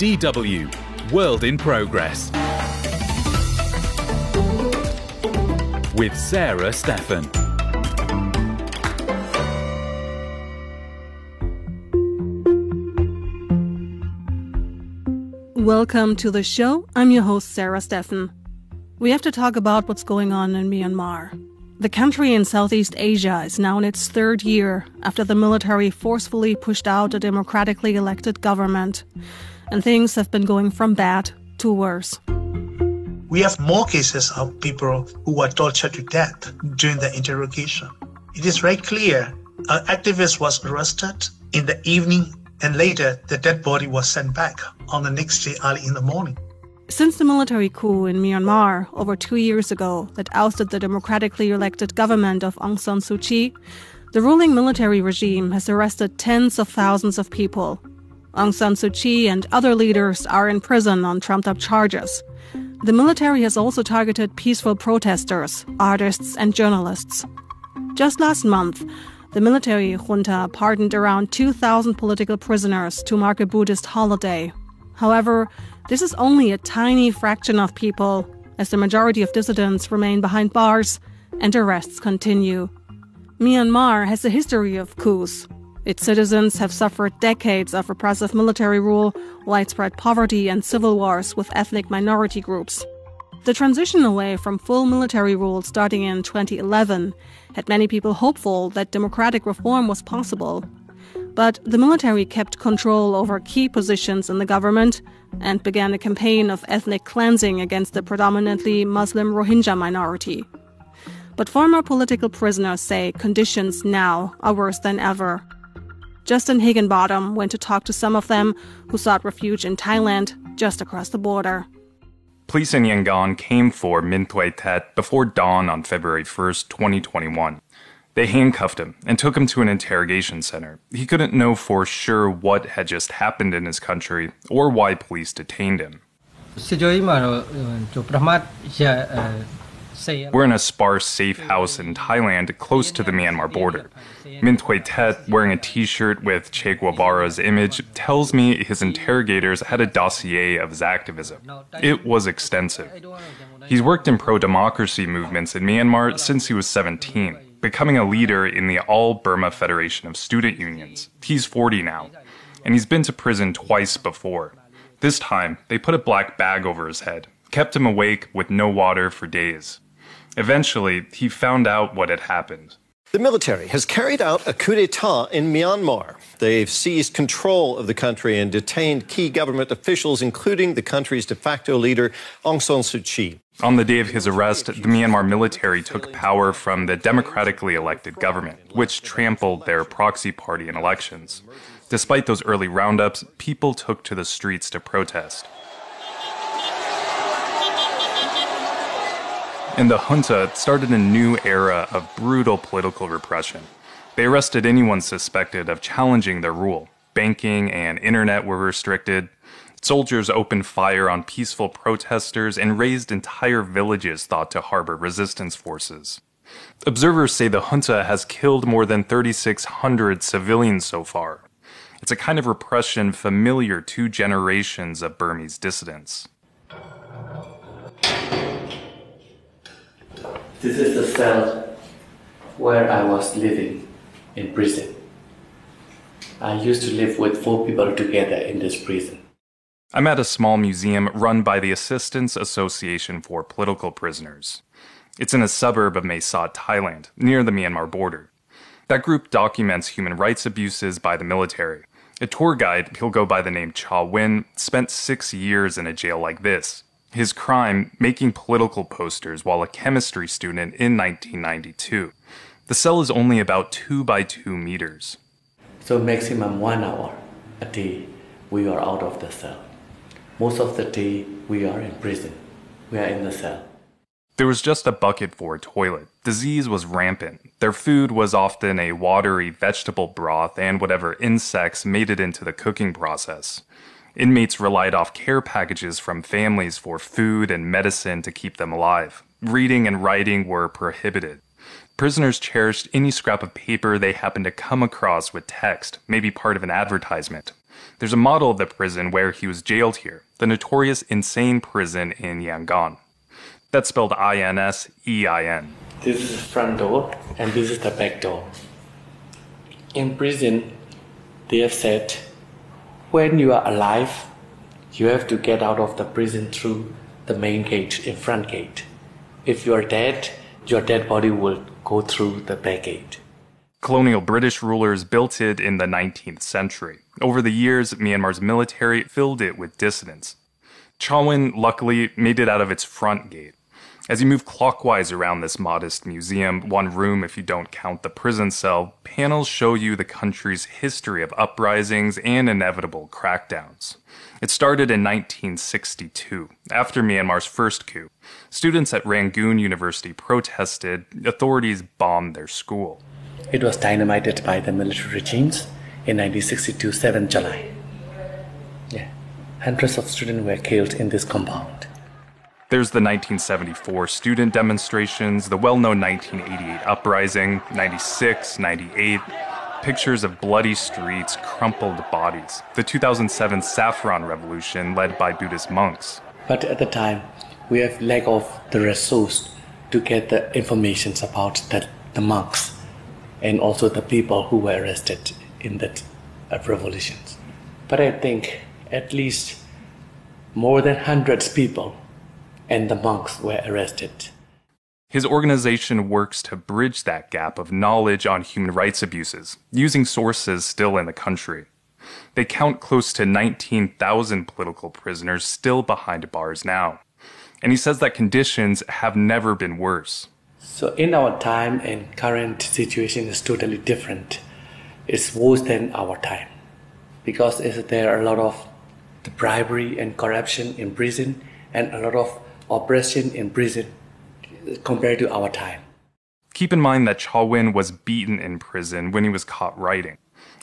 DW World in Progress with Sarah Steffen. Welcome to the show. I'm your host, Sarah Steffen. We have to talk about what's going on in Myanmar. The country in Southeast Asia is now in its third year after the military forcefully pushed out a democratically elected government. And things have been going from bad to worse. We have more cases of people who were tortured to death during the interrogation. It is very clear an activist was arrested in the evening and later the dead body was sent back on the next day early in the morning. Since the military coup in Myanmar over two years ago that ousted the democratically elected government of Aung San Suu Kyi, the ruling military regime has arrested tens of thousands of people. Aung San Suu Kyi and other leaders are in prison on trumped up charges. The military has also targeted peaceful protesters, artists, and journalists. Just last month, the military junta pardoned around 2,000 political prisoners to mark a Buddhist holiday. However, this is only a tiny fraction of people, as the majority of dissidents remain behind bars and arrests continue. Myanmar has a history of coups. Its citizens have suffered decades of repressive military rule, widespread poverty, and civil wars with ethnic minority groups. The transition away from full military rule starting in 2011 had many people hopeful that democratic reform was possible, but the military kept control over key positions in the government and began a campaign of ethnic cleansing against the predominantly Muslim Rohingya minority. But former political prisoners say conditions now are worse than ever. Justin Higginbottom went to talk to some of them who sought refuge in Thailand just across the border. Police in Yangon came for Min Thuy Tet before dawn on February 1st, 2021. They handcuffed him and took him to an interrogation center. He couldn't know for sure what had just happened in his country or why police detained him. We're in a sparse, safe house in Thailand close to the Myanmar border. Min Thuy Tet, wearing a t shirt with Che Guevara's image, tells me his interrogators had a dossier of his activism. It was extensive. He's worked in pro democracy movements in Myanmar since he was 17 becoming a leader in the All Burma Federation of Student Unions. He's 40 now, and he's been to prison twice before. This time, they put a black bag over his head, kept him awake with no water for days. Eventually, he found out what had happened. The military has carried out a coup d'etat in Myanmar. They've seized control of the country and detained key government officials, including the country's de facto leader, Aung San Suu Kyi. On the day of his arrest, the Myanmar military took power from the democratically elected government, which trampled their proxy party in elections. Despite those early roundups, people took to the streets to protest. And the junta started a new era of brutal political repression. They arrested anyone suspected of challenging their rule. Banking and internet were restricted. Soldiers opened fire on peaceful protesters and razed entire villages thought to harbor resistance forces. Observers say the junta has killed more than 3,600 civilians so far. It's a kind of repression familiar to generations of Burmese dissidents. This is the cell where I was living in prison. I used to live with four people together in this prison. I'm at a small museum run by the Assistance Association for Political Prisoners. It's in a suburb of Mae Sot, Thailand, near the Myanmar border. That group documents human rights abuses by the military. A tour guide, he'll go by the name Cha Win, spent six years in a jail like this, his crime, making political posters while a chemistry student in 1992. The cell is only about two by two meters. So maximum one hour a day we are out of the cell. Most of the day we are in prison. We are in the cell. There was just a bucket for a toilet. Disease was rampant. Their food was often a watery vegetable broth and whatever insects made it into the cooking process. Inmates relied off care packages from families for food and medicine to keep them alive. Reading and writing were prohibited. Prisoners cherished any scrap of paper they happened to come across with text, maybe part of an advertisement. There's a model of the prison where he was jailed here, the notorious Insein prison in Yangon. That's spelled I N S E I N. This is the front door, and this is the back door. In prison, they have said when you are alive, you have to get out of the prison through the main gate, in front gate. If you are dead, your dead body will go through the back gate. Colonial British rulers built it in the 19th century. Over the years, Myanmar's military filled it with dissidents. Chaowin luckily made it out of its front gate. As you move clockwise around this modest museum, one room if you don't count the prison cell, panels show you the country's history of uprisings and inevitable crackdowns. It started in 1962, after Myanmar's first coup. Students at Rangoon University protested, authorities bombed their school. It was dynamited by the military regimes in 1962 7 July. Yeah. Hundreds of students were killed in this compound. There's the 1974 student demonstrations, the well known 1988 uprising, 96, 98, pictures of bloody streets, crumpled bodies, the 2007 Saffron Revolution led by Buddhist monks. But at the time, we have lack of the resource to get the information about the, the monks and also the people who were arrested in that uh, revolutions. But I think at least more than hundreds people and the monks were arrested. His organization works to bridge that gap of knowledge on human rights abuses, using sources still in the country. They count close to 19,000 political prisoners still behind bars now. And he says that conditions have never been worse. So, in our time and current situation is totally different. It's worse than our time because there are a lot of the bribery and corruption in prison and a lot of oppression in prison compared to our time. Keep in mind that Chaowin was beaten in prison when he was caught writing.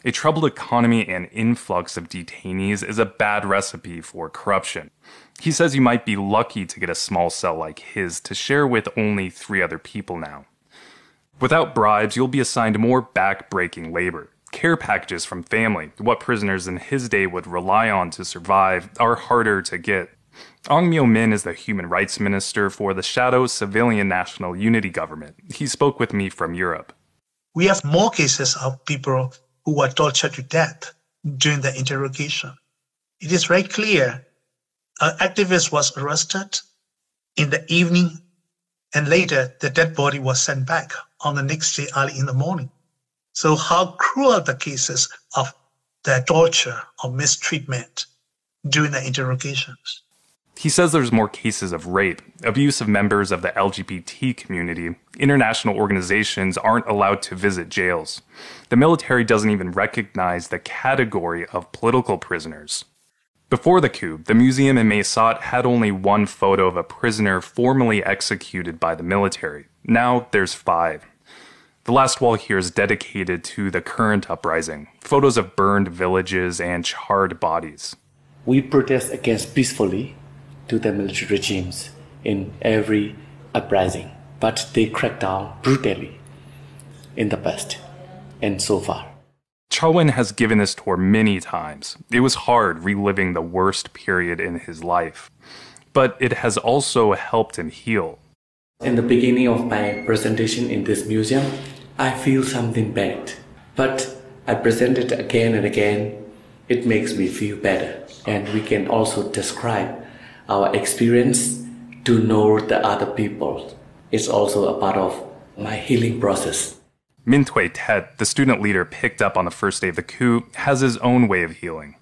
A troubled economy and influx of detainees is a bad recipe for corruption. He says you might be lucky to get a small cell like his to share with only three other people now. Without bribes, you'll be assigned more back-breaking labor. Care packages from family, what prisoners in his day would rely on to survive, are harder to get. Aung Myo Min is the human rights minister for the shadow civilian national unity government. He spoke with me from Europe. We have more cases of people who were tortured to death during the interrogation. It is very clear an activist was arrested in the evening and later the dead body was sent back on the next day early in the morning. So how cruel the cases of the torture or mistreatment during the interrogations. He says there's more cases of rape, abuse of members of the LGBT community. International organizations aren't allowed to visit jails. The military doesn't even recognize the category of political prisoners. Before the coup, the museum in Mae Sot had only one photo of a prisoner formally executed by the military. Now there's five. The last wall here is dedicated to the current uprising photos of burned villages and charred bodies. We protest against peacefully to the military regimes in every uprising, but they cracked down brutally in the past and so far. Chaowin has given this tour many times. It was hard reliving the worst period in his life, but it has also helped him heal. In the beginning of my presentation in this museum, I feel something bad, but I present it again and again. It makes me feel better, and we can also describe our experience to know the other people is also a part of my healing process. Min Tui Tet, the student leader picked up on the first day of the coup, has his own way of healing.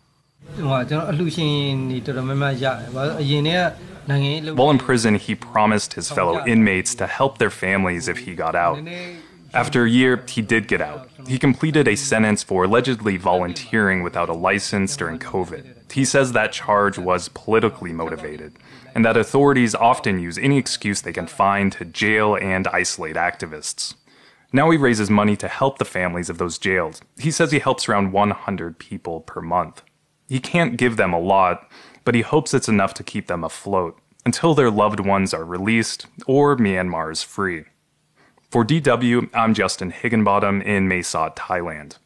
While in prison, he promised his fellow inmates to help their families if he got out. After a year, he did get out. He completed a sentence for allegedly volunteering without a license during COVID. He says that charge was politically motivated, and that authorities often use any excuse they can find to jail and isolate activists. Now he raises money to help the families of those jailed. He says he helps around 100 people per month. He can't give them a lot, but he hopes it's enough to keep them afloat until their loved ones are released or Myanmar is free. For DW, I'm Justin Higginbottom in Mae Sot, Thailand.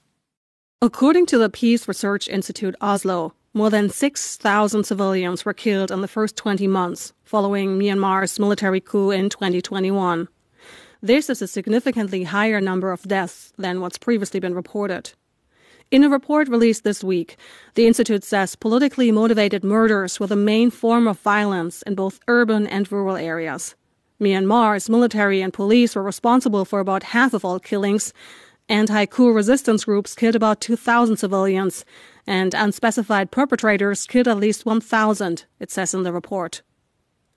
According to the Peace Research Institute Oslo, more than 6,000 civilians were killed in the first 20 months following Myanmar's military coup in 2021. This is a significantly higher number of deaths than what's previously been reported. In a report released this week, the Institute says politically motivated murders were the main form of violence in both urban and rural areas. Myanmar's military and police were responsible for about half of all killings. Anti coup resistance groups killed about 2,000 civilians, and unspecified perpetrators killed at least 1,000, it says in the report.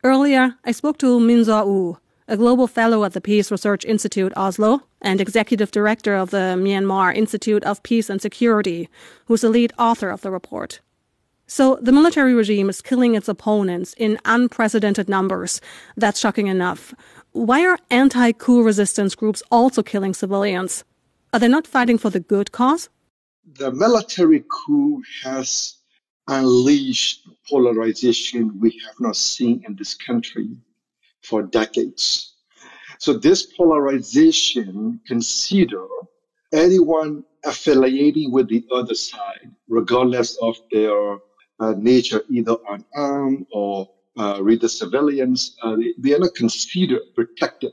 Earlier, I spoke to Min Zaw a global fellow at the Peace Research Institute Oslo and executive director of the Myanmar Institute of Peace and Security, who's the lead author of the report. So the military regime is killing its opponents in unprecedented numbers. That's shocking enough. Why are anti-coup resistance groups also killing civilians? Are they not fighting for the good cause? The military coup has unleashed polarization we have not seen in this country for decades. So this polarization consider anyone affiliating with the other side, regardless of their nature, either unarmed or uh, the civilians, uh, they, are not considered protected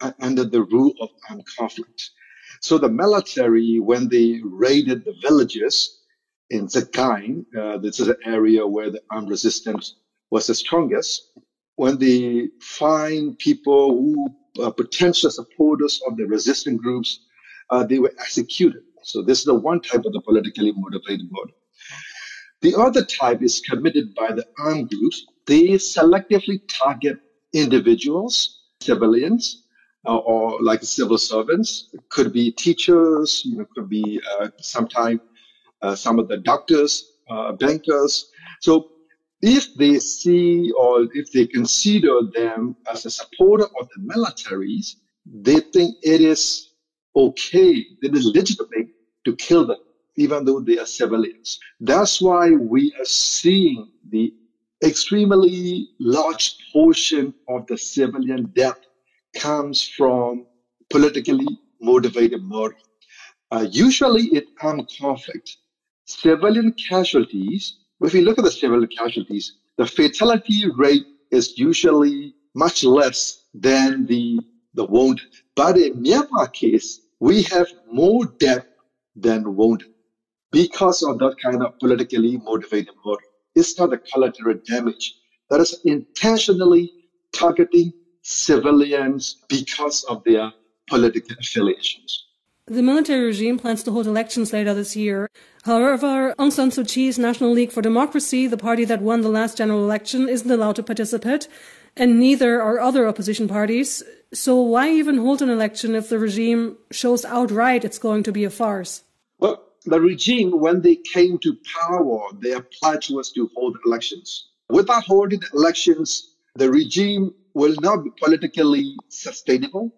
uh, under the rule of armed conflict. So the military, when they raided the villages in Sagaing, uh, this is an area where the armed resistance was the strongest, when they find people who are potential supporters of the resistant groups, uh, they were executed. So this is the one type of the politically motivated murder. The other type is committed by the armed groups. They selectively target individuals, civilians, uh, or like civil servants. It could be teachers, you know, could be uh, sometimes uh, some of the doctors, uh, bankers. So if they see or if they consider them as a supporter of the militaries, they think it is okay, it is legitimate to kill them, even though they are civilians. That's why we are seeing the extremely large portion of the civilian death comes from politically motivated murder. Uh, usually in armed conflict, civilian casualties if you look at the civilian casualties, the fatality rate is usually much less than the, the wounded. But in Myanmar case, we have more death than wounded because of that kind of politically motivated murder. It's not a collateral damage. That is intentionally targeting civilians because of their political affiliations. The military regime plans to hold elections later this year. However, Aung San Suu Kyi's National League for Democracy, the party that won the last general election, isn't allowed to participate, and neither are other opposition parties. So why even hold an election if the regime shows outright it's going to be a farce? The regime, when they came to power, their pledge was to hold elections. Without holding elections, the regime will not be politically sustainable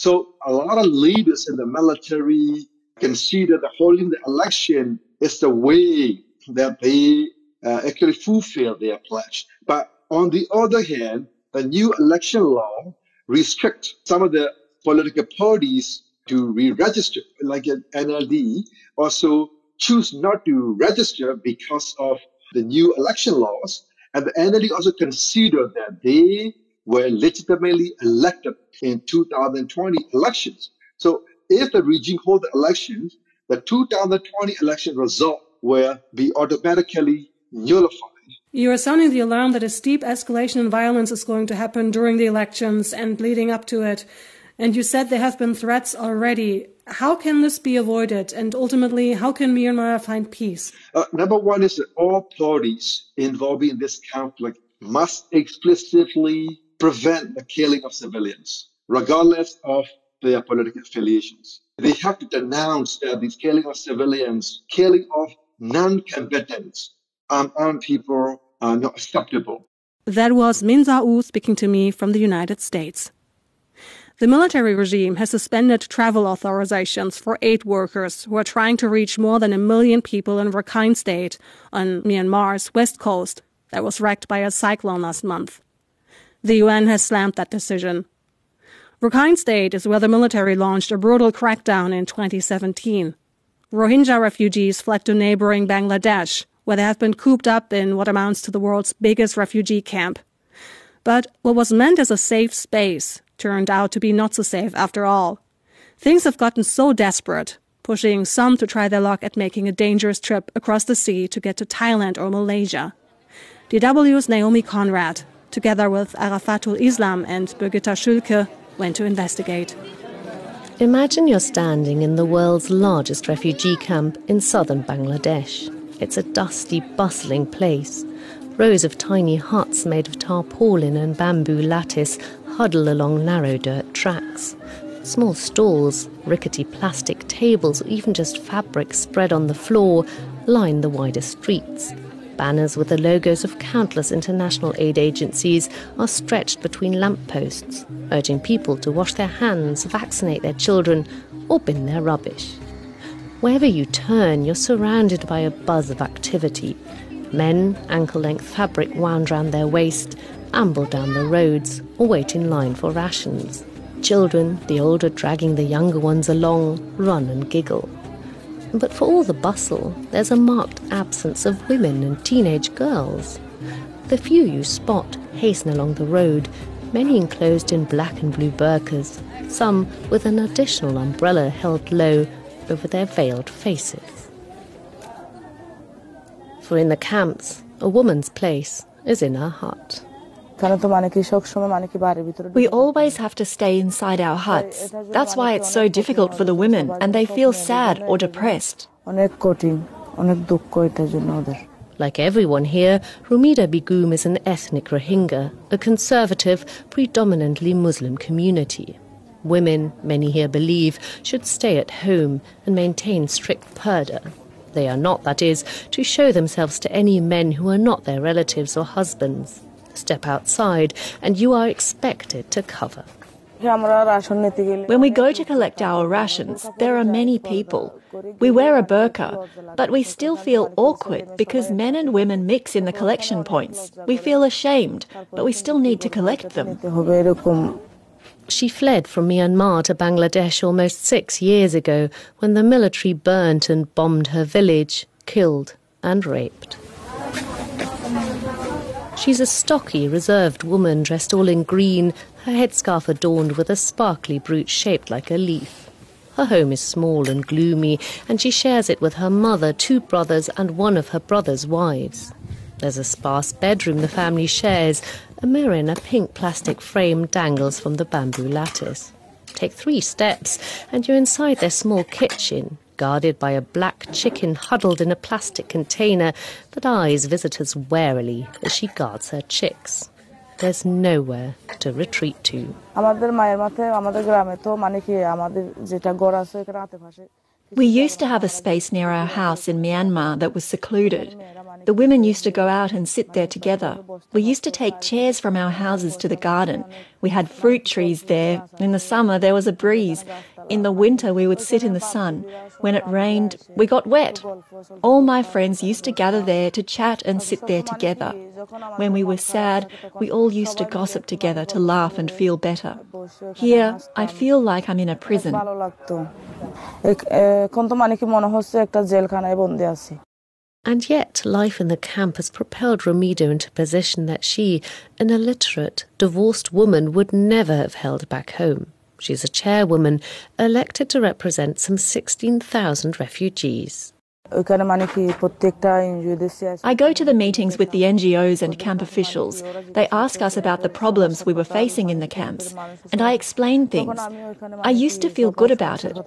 so a lot of leaders in the military consider that holding the election is the way that they uh, actually fulfill their pledge. But on the other hand, the new election law restricts some of the political parties to re-register, like an NLD, also choose not to register because of the new election laws. And the NLD also consider that they were legitimately elected in 2020 elections. So if the regime hold the elections, the 2020 election result will be automatically nullified. You are sounding the alarm that a steep escalation in violence is going to happen during the elections and leading up to it. And you said there have been threats already. How can this be avoided? And ultimately, how can Myanmar find peace? Uh, number one is that all parties involved in this conflict must explicitly prevent the killing of civilians, regardless of their political affiliations. They have to denounce that this killing of civilians, killing of non-combatants, unarmed people are not acceptable. That was Min Zaw speaking to me from the United States. The military regime has suspended travel authorizations for aid workers who are trying to reach more than a million people in Rakhine State on Myanmar's west coast that was wrecked by a cyclone last month. The UN has slammed that decision. Rakhine State is where the military launched a brutal crackdown in 2017. Rohingya refugees fled to neighboring Bangladesh, where they have been cooped up in what amounts to the world's biggest refugee camp. But what was meant as a safe space turned out to be not so safe after all. Things have gotten so desperate, pushing some to try their luck at making a dangerous trip across the sea to get to Thailand or Malaysia. DW's Naomi Conrad, together with Arafatul Islam and Birgitta Schülke, went to investigate. Imagine you're standing in the world's largest refugee camp in southern Bangladesh. It's a dusty, bustling place. Rows of tiny huts made of tarpaulin and bamboo lattice huddle along narrow dirt tracks. Small stalls, rickety plastic tables, or even just fabric spread on the floor line the wider streets. Banners with the logos of countless international aid agencies are stretched between lampposts, urging people to wash their hands, vaccinate their children, or bin their rubbish. Wherever you turn, you're surrounded by a buzz of activity. Men, ankle length fabric wound round their waist, amble down the roads or wait in line for rations. Children, the older dragging the younger ones along, run and giggle. But for all the bustle, there's a marked absence of women and teenage girls. The few you spot hasten along the road, many enclosed in black and blue burqas, some with an additional umbrella held low over their veiled faces. For in the camps, a woman's place is in her hut. We always have to stay inside our huts. That's why it's so difficult for the women, and they feel sad or depressed. Like everyone here, Rumida Begum is an ethnic Rohingya, a conservative, predominantly Muslim community. Women, many here believe, should stay at home and maintain strict purdah. They are not, that is, to show themselves to any men who are not their relatives or husbands. Step outside, and you are expected to cover. When we go to collect our rations, there are many people. We wear a burqa, but we still feel awkward because men and women mix in the collection points. We feel ashamed, but we still need to collect them. She fled from Myanmar to Bangladesh almost six years ago when the military burnt and bombed her village, killed and raped. She's a stocky, reserved woman dressed all in green, her headscarf adorned with a sparkly brooch shaped like a leaf. Her home is small and gloomy, and she shares it with her mother, two brothers, and one of her brother's wives. There's a sparse bedroom the family shares. A mirror in a pink plastic frame dangles from the bamboo lattice. Take three steps, and you're inside their small kitchen, guarded by a black chicken huddled in a plastic container that eyes visitors warily as she guards her chicks. There's nowhere to retreat to. We used to have a space near our house in Myanmar that was secluded. The women used to go out and sit there together. We used to take chairs from our houses to the garden. We had fruit trees there. In the summer, there was a breeze. In the winter, we would sit in the sun. When it rained, we got wet. All my friends used to gather there to chat and sit there together. When we were sad, we all used to gossip together to laugh and feel better. Here, I feel like I'm in a prison. And yet, life in the camp has propelled Rumida into a position that she, an illiterate, divorced woman, would never have held back home. She's a chairwoman elected to represent some 16,000 refugees. I go to the meetings with the NGOs and camp officials. They ask us about the problems we were facing in the camps, and I explain things. I used to feel good about it.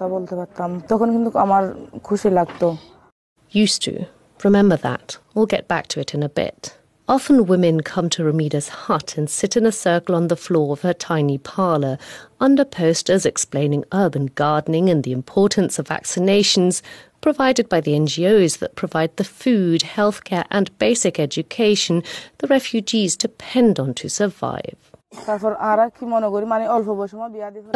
Used to. Remember that. We'll get back to it in a bit. Often women come to Rumida's hut and sit in a circle on the floor of her tiny parlour, under posters explaining urban gardening and the importance of vaccinations provided by the NGOs that provide the food, healthcare, and basic education the refugees depend on to survive. A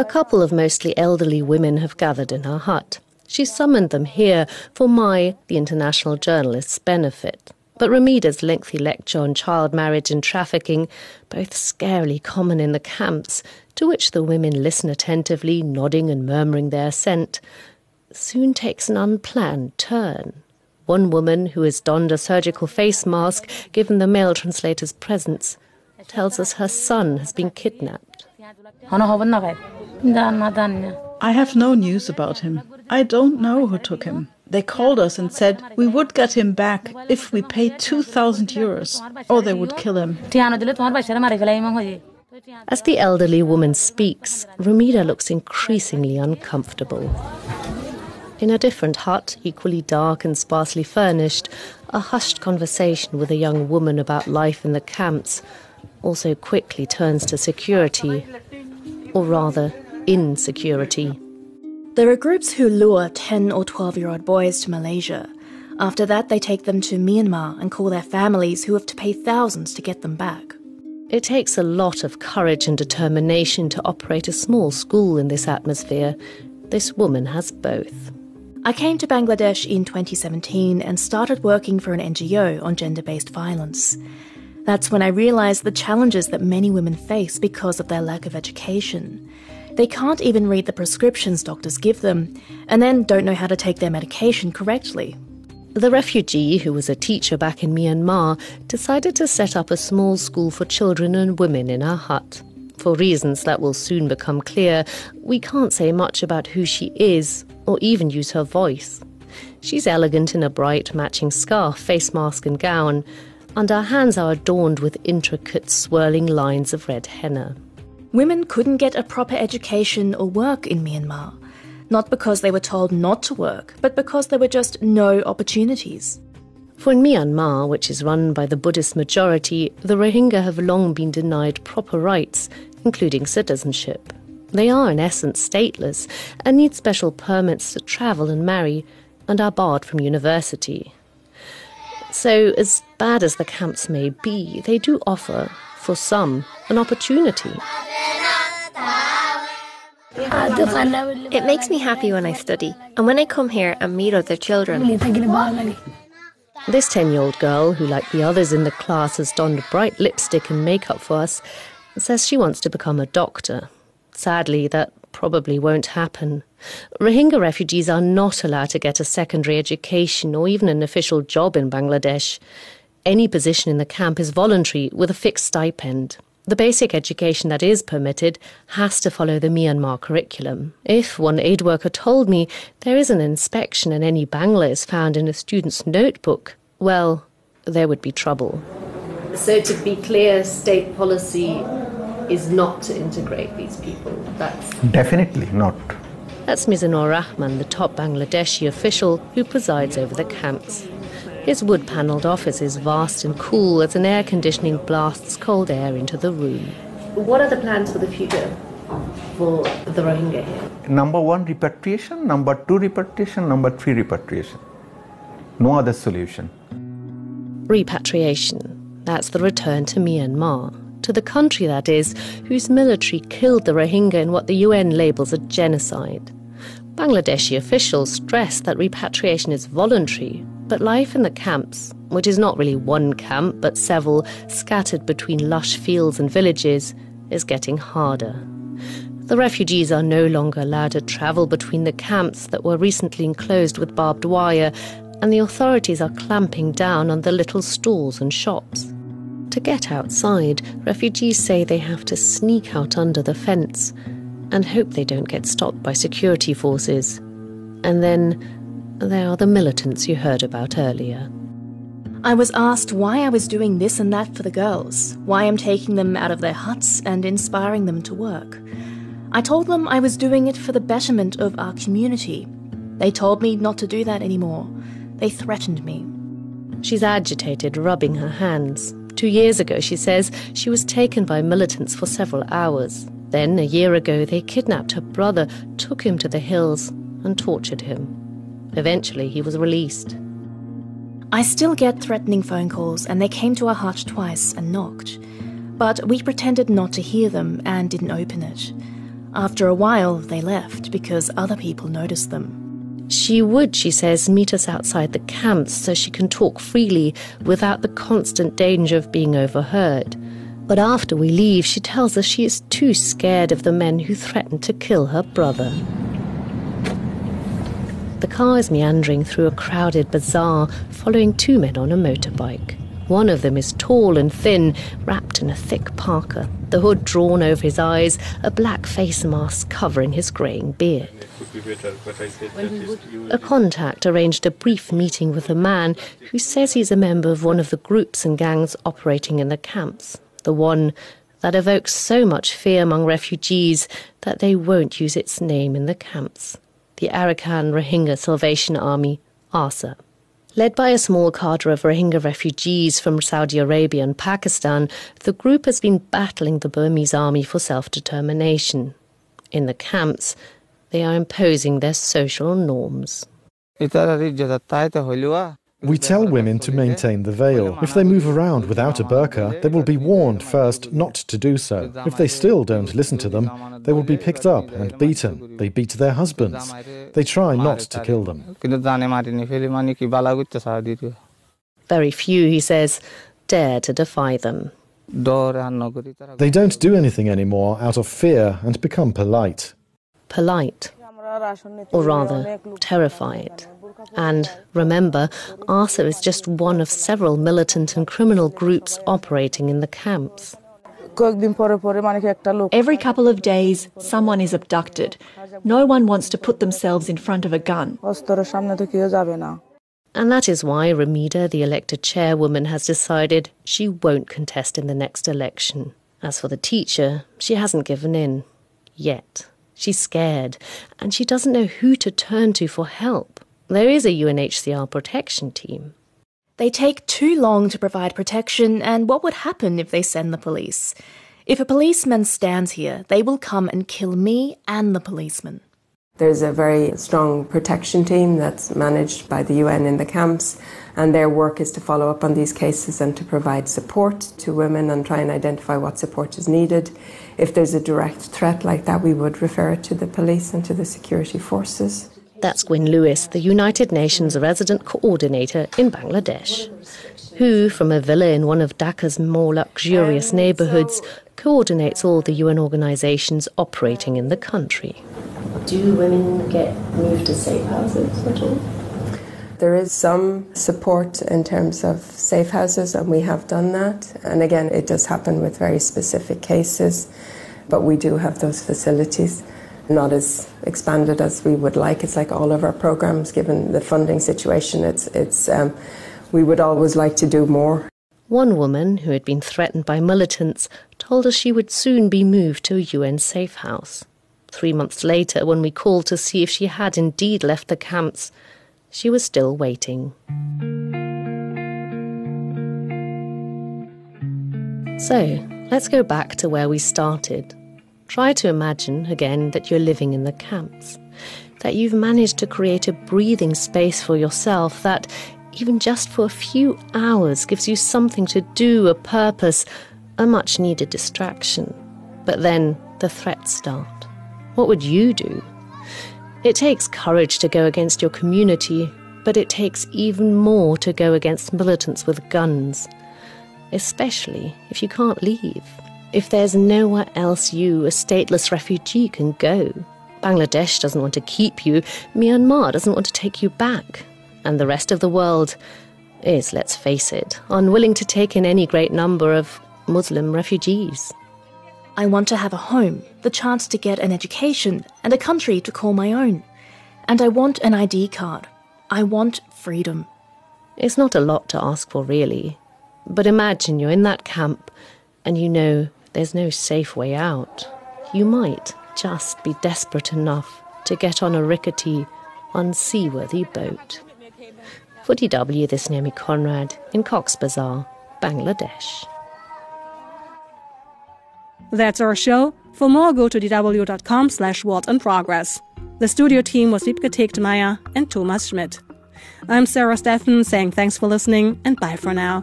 couple of mostly elderly women have gathered in her hut. She summoned them here for my, the international journalist's, benefit. But Rumida's lengthy lecture on child marriage and trafficking, both scarily common in the camps, to which the women listen attentively, nodding and murmuring their assent, soon takes an unplanned turn. One woman who has donned a surgical face mask, given the male translator's presence, tells us her son has been kidnapped. I have no news about him. I don't know who took him. They called us and said we would get him back if we paid 2,000 euros, or they would kill him. As the elderly woman speaks, Romida looks increasingly uncomfortable. In a different hut, equally dark and sparsely furnished, a hushed conversation with a young woman about life in the camps also quickly turns to security, or rather, insecurity. There are groups who lure 10 or 12 year old boys to Malaysia. After that, they take them to Myanmar and call their families who have to pay thousands to get them back. It takes a lot of courage and determination to operate a small school in this atmosphere. This woman has both. I came to Bangladesh in 2017 and started working for an NGO on gender based violence. That's when I realised the challenges that many women face because of their lack of education. They can't even read the prescriptions doctors give them, and then don't know how to take their medication correctly. The refugee, who was a teacher back in Myanmar, decided to set up a small school for children and women in our hut. For reasons that will soon become clear, we can't say much about who she is, or even use her voice. She's elegant in a bright matching scarf, face mask, and gown, and her hands are adorned with intricate swirling lines of red henna. Women couldn't get a proper education or work in Myanmar, not because they were told not to work, but because there were just no opportunities. For in Myanmar, which is run by the Buddhist majority, the Rohingya have long been denied proper rights, including citizenship. They are, in essence, stateless and need special permits to travel and marry, and are barred from university. So, as bad as the camps may be, they do offer, for some, an opportunity. It makes me happy when I study, and when I come here and meet other children. This 10 year old girl, who, like the others in the class, has donned bright lipstick and makeup for us, says she wants to become a doctor. Sadly, that probably won't happen. Rohingya refugees are not allowed to get a secondary education or even an official job in Bangladesh. Any position in the camp is voluntary with a fixed stipend. The basic education that is permitted has to follow the Myanmar curriculum. If, one aid worker told me, there is an inspection and any Bangla is found in a student's notebook, well, there would be trouble. So, to be clear, state policy is not to integrate these people. That's definitely not. That's Mizanur Rahman, the top Bangladeshi official who presides over the camps. His wood panelled office is vast and cool as an air conditioning blasts cold air into the room. What are the plans for the future for the Rohingya here? Number one, repatriation. Number two, repatriation. Number three, repatriation. No other solution. Repatriation. That's the return to Myanmar. To the country, that is, whose military killed the Rohingya in what the UN labels a genocide. Bangladeshi officials stress that repatriation is voluntary, but life in the camps, which is not really one camp but several scattered between lush fields and villages, is getting harder. The refugees are no longer allowed to travel between the camps that were recently enclosed with barbed wire, and the authorities are clamping down on the little stalls and shops. To get outside, refugees say they have to sneak out under the fence and hope they don't get stopped by security forces. And then there are the militants you heard about earlier. I was asked why I was doing this and that for the girls, why I'm taking them out of their huts and inspiring them to work. I told them I was doing it for the betterment of our community. They told me not to do that anymore. They threatened me. She's agitated, rubbing her hands. Two years ago, she says, she was taken by militants for several hours. Then, a year ago, they kidnapped her brother, took him to the hills, and tortured him. Eventually, he was released. I still get threatening phone calls, and they came to our hut twice and knocked. But we pretended not to hear them and didn't open it. After a while, they left because other people noticed them. She would, she says, meet us outside the camps so she can talk freely without the constant danger of being overheard. But after we leave, she tells us she is too scared of the men who threatened to kill her brother. The car is meandering through a crowded bazaar, following two men on a motorbike. One of them is tall and thin, wrapped in a thick parka, the hood drawn over his eyes, a black face mask covering his greying beard. A contact arranged a brief meeting with a man who says he's a member of one of the groups and gangs operating in the camps, the one that evokes so much fear among refugees that they won't use its name in the camps the Arakan Rohingya Salvation Army, ARSA. Led by a small cadre of Rohingya refugees from Saudi Arabia and Pakistan, the group has been battling the Burmese army for self determination. In the camps, they are imposing their social norms. We tell women to maintain the veil. If they move around without a burqa, they will be warned first not to do so. If they still don't listen to them, they will be picked up and beaten. They beat their husbands. They try not to kill them. Very few, he says, dare to defy them. They don't do anything anymore out of fear and become polite. Polite. Or rather, terrified. And remember, ARSA is just one of several militant and criminal groups operating in the camps. Every couple of days, someone is abducted. No one wants to put themselves in front of a gun. And that is why Ramida, the elected chairwoman, has decided she won't contest in the next election. As for the teacher, she hasn't given in. Yet. She's scared, and she doesn't know who to turn to for help. There is a UNHCR protection team. They take too long to provide protection, and what would happen if they send the police? If a policeman stands here, they will come and kill me and the policeman. There's a very strong protection team that's managed by the UN in the camps, and their work is to follow up on these cases and to provide support to women and try and identify what support is needed. If there's a direct threat like that, we would refer it to the police and to the security forces. That's Gwyn Lewis, the United Nations resident coordinator in Bangladesh, who, from a villa in one of Dhaka's more luxurious neighbourhoods, coordinates all the UN organisations operating in the country. Do women get moved to safe houses at all? There is some support in terms of safe houses, and we have done that. And again, it does happen with very specific cases, but we do have those facilities not as expanded as we would like. It's like all of our programs, given the funding situation. It's it's um, we would always like to do more. One woman who had been threatened by militants told us she would soon be moved to a UN safe house. Three months later, when we called to see if she had indeed left the camps, she was still waiting. So, let's go back to where we started. Try to imagine again that you're living in the camps, that you've managed to create a breathing space for yourself that, even just for a few hours, gives you something to do, a purpose, a much needed distraction. But then the threats start. What would you do? It takes courage to go against your community, but it takes even more to go against militants with guns, especially if you can't leave if there's nowhere else you, a stateless refugee, can go. Bangladesh doesn't want to keep you, Myanmar doesn't want to take you back, and the rest of the world is, let's face it, unwilling to take in any great number of Muslim refugees. I want to have a home, the chance to get an education, and a country to call my own. And I want an ID card. I want freedom. It's not a lot to ask for, really. But imagine you're in that camp and you know there's no safe way out. You might just be desperate enough to get on a rickety, unseaworthy boat. For DW, this is Naomi Conrad in Cox Bazar, Bangladesh. That's our show. For more, go to dw.com slash progress. The studio team was Wiebke Tegtmeier and Thomas Schmidt. I'm Sarah Steffen saying thanks for listening and bye for now.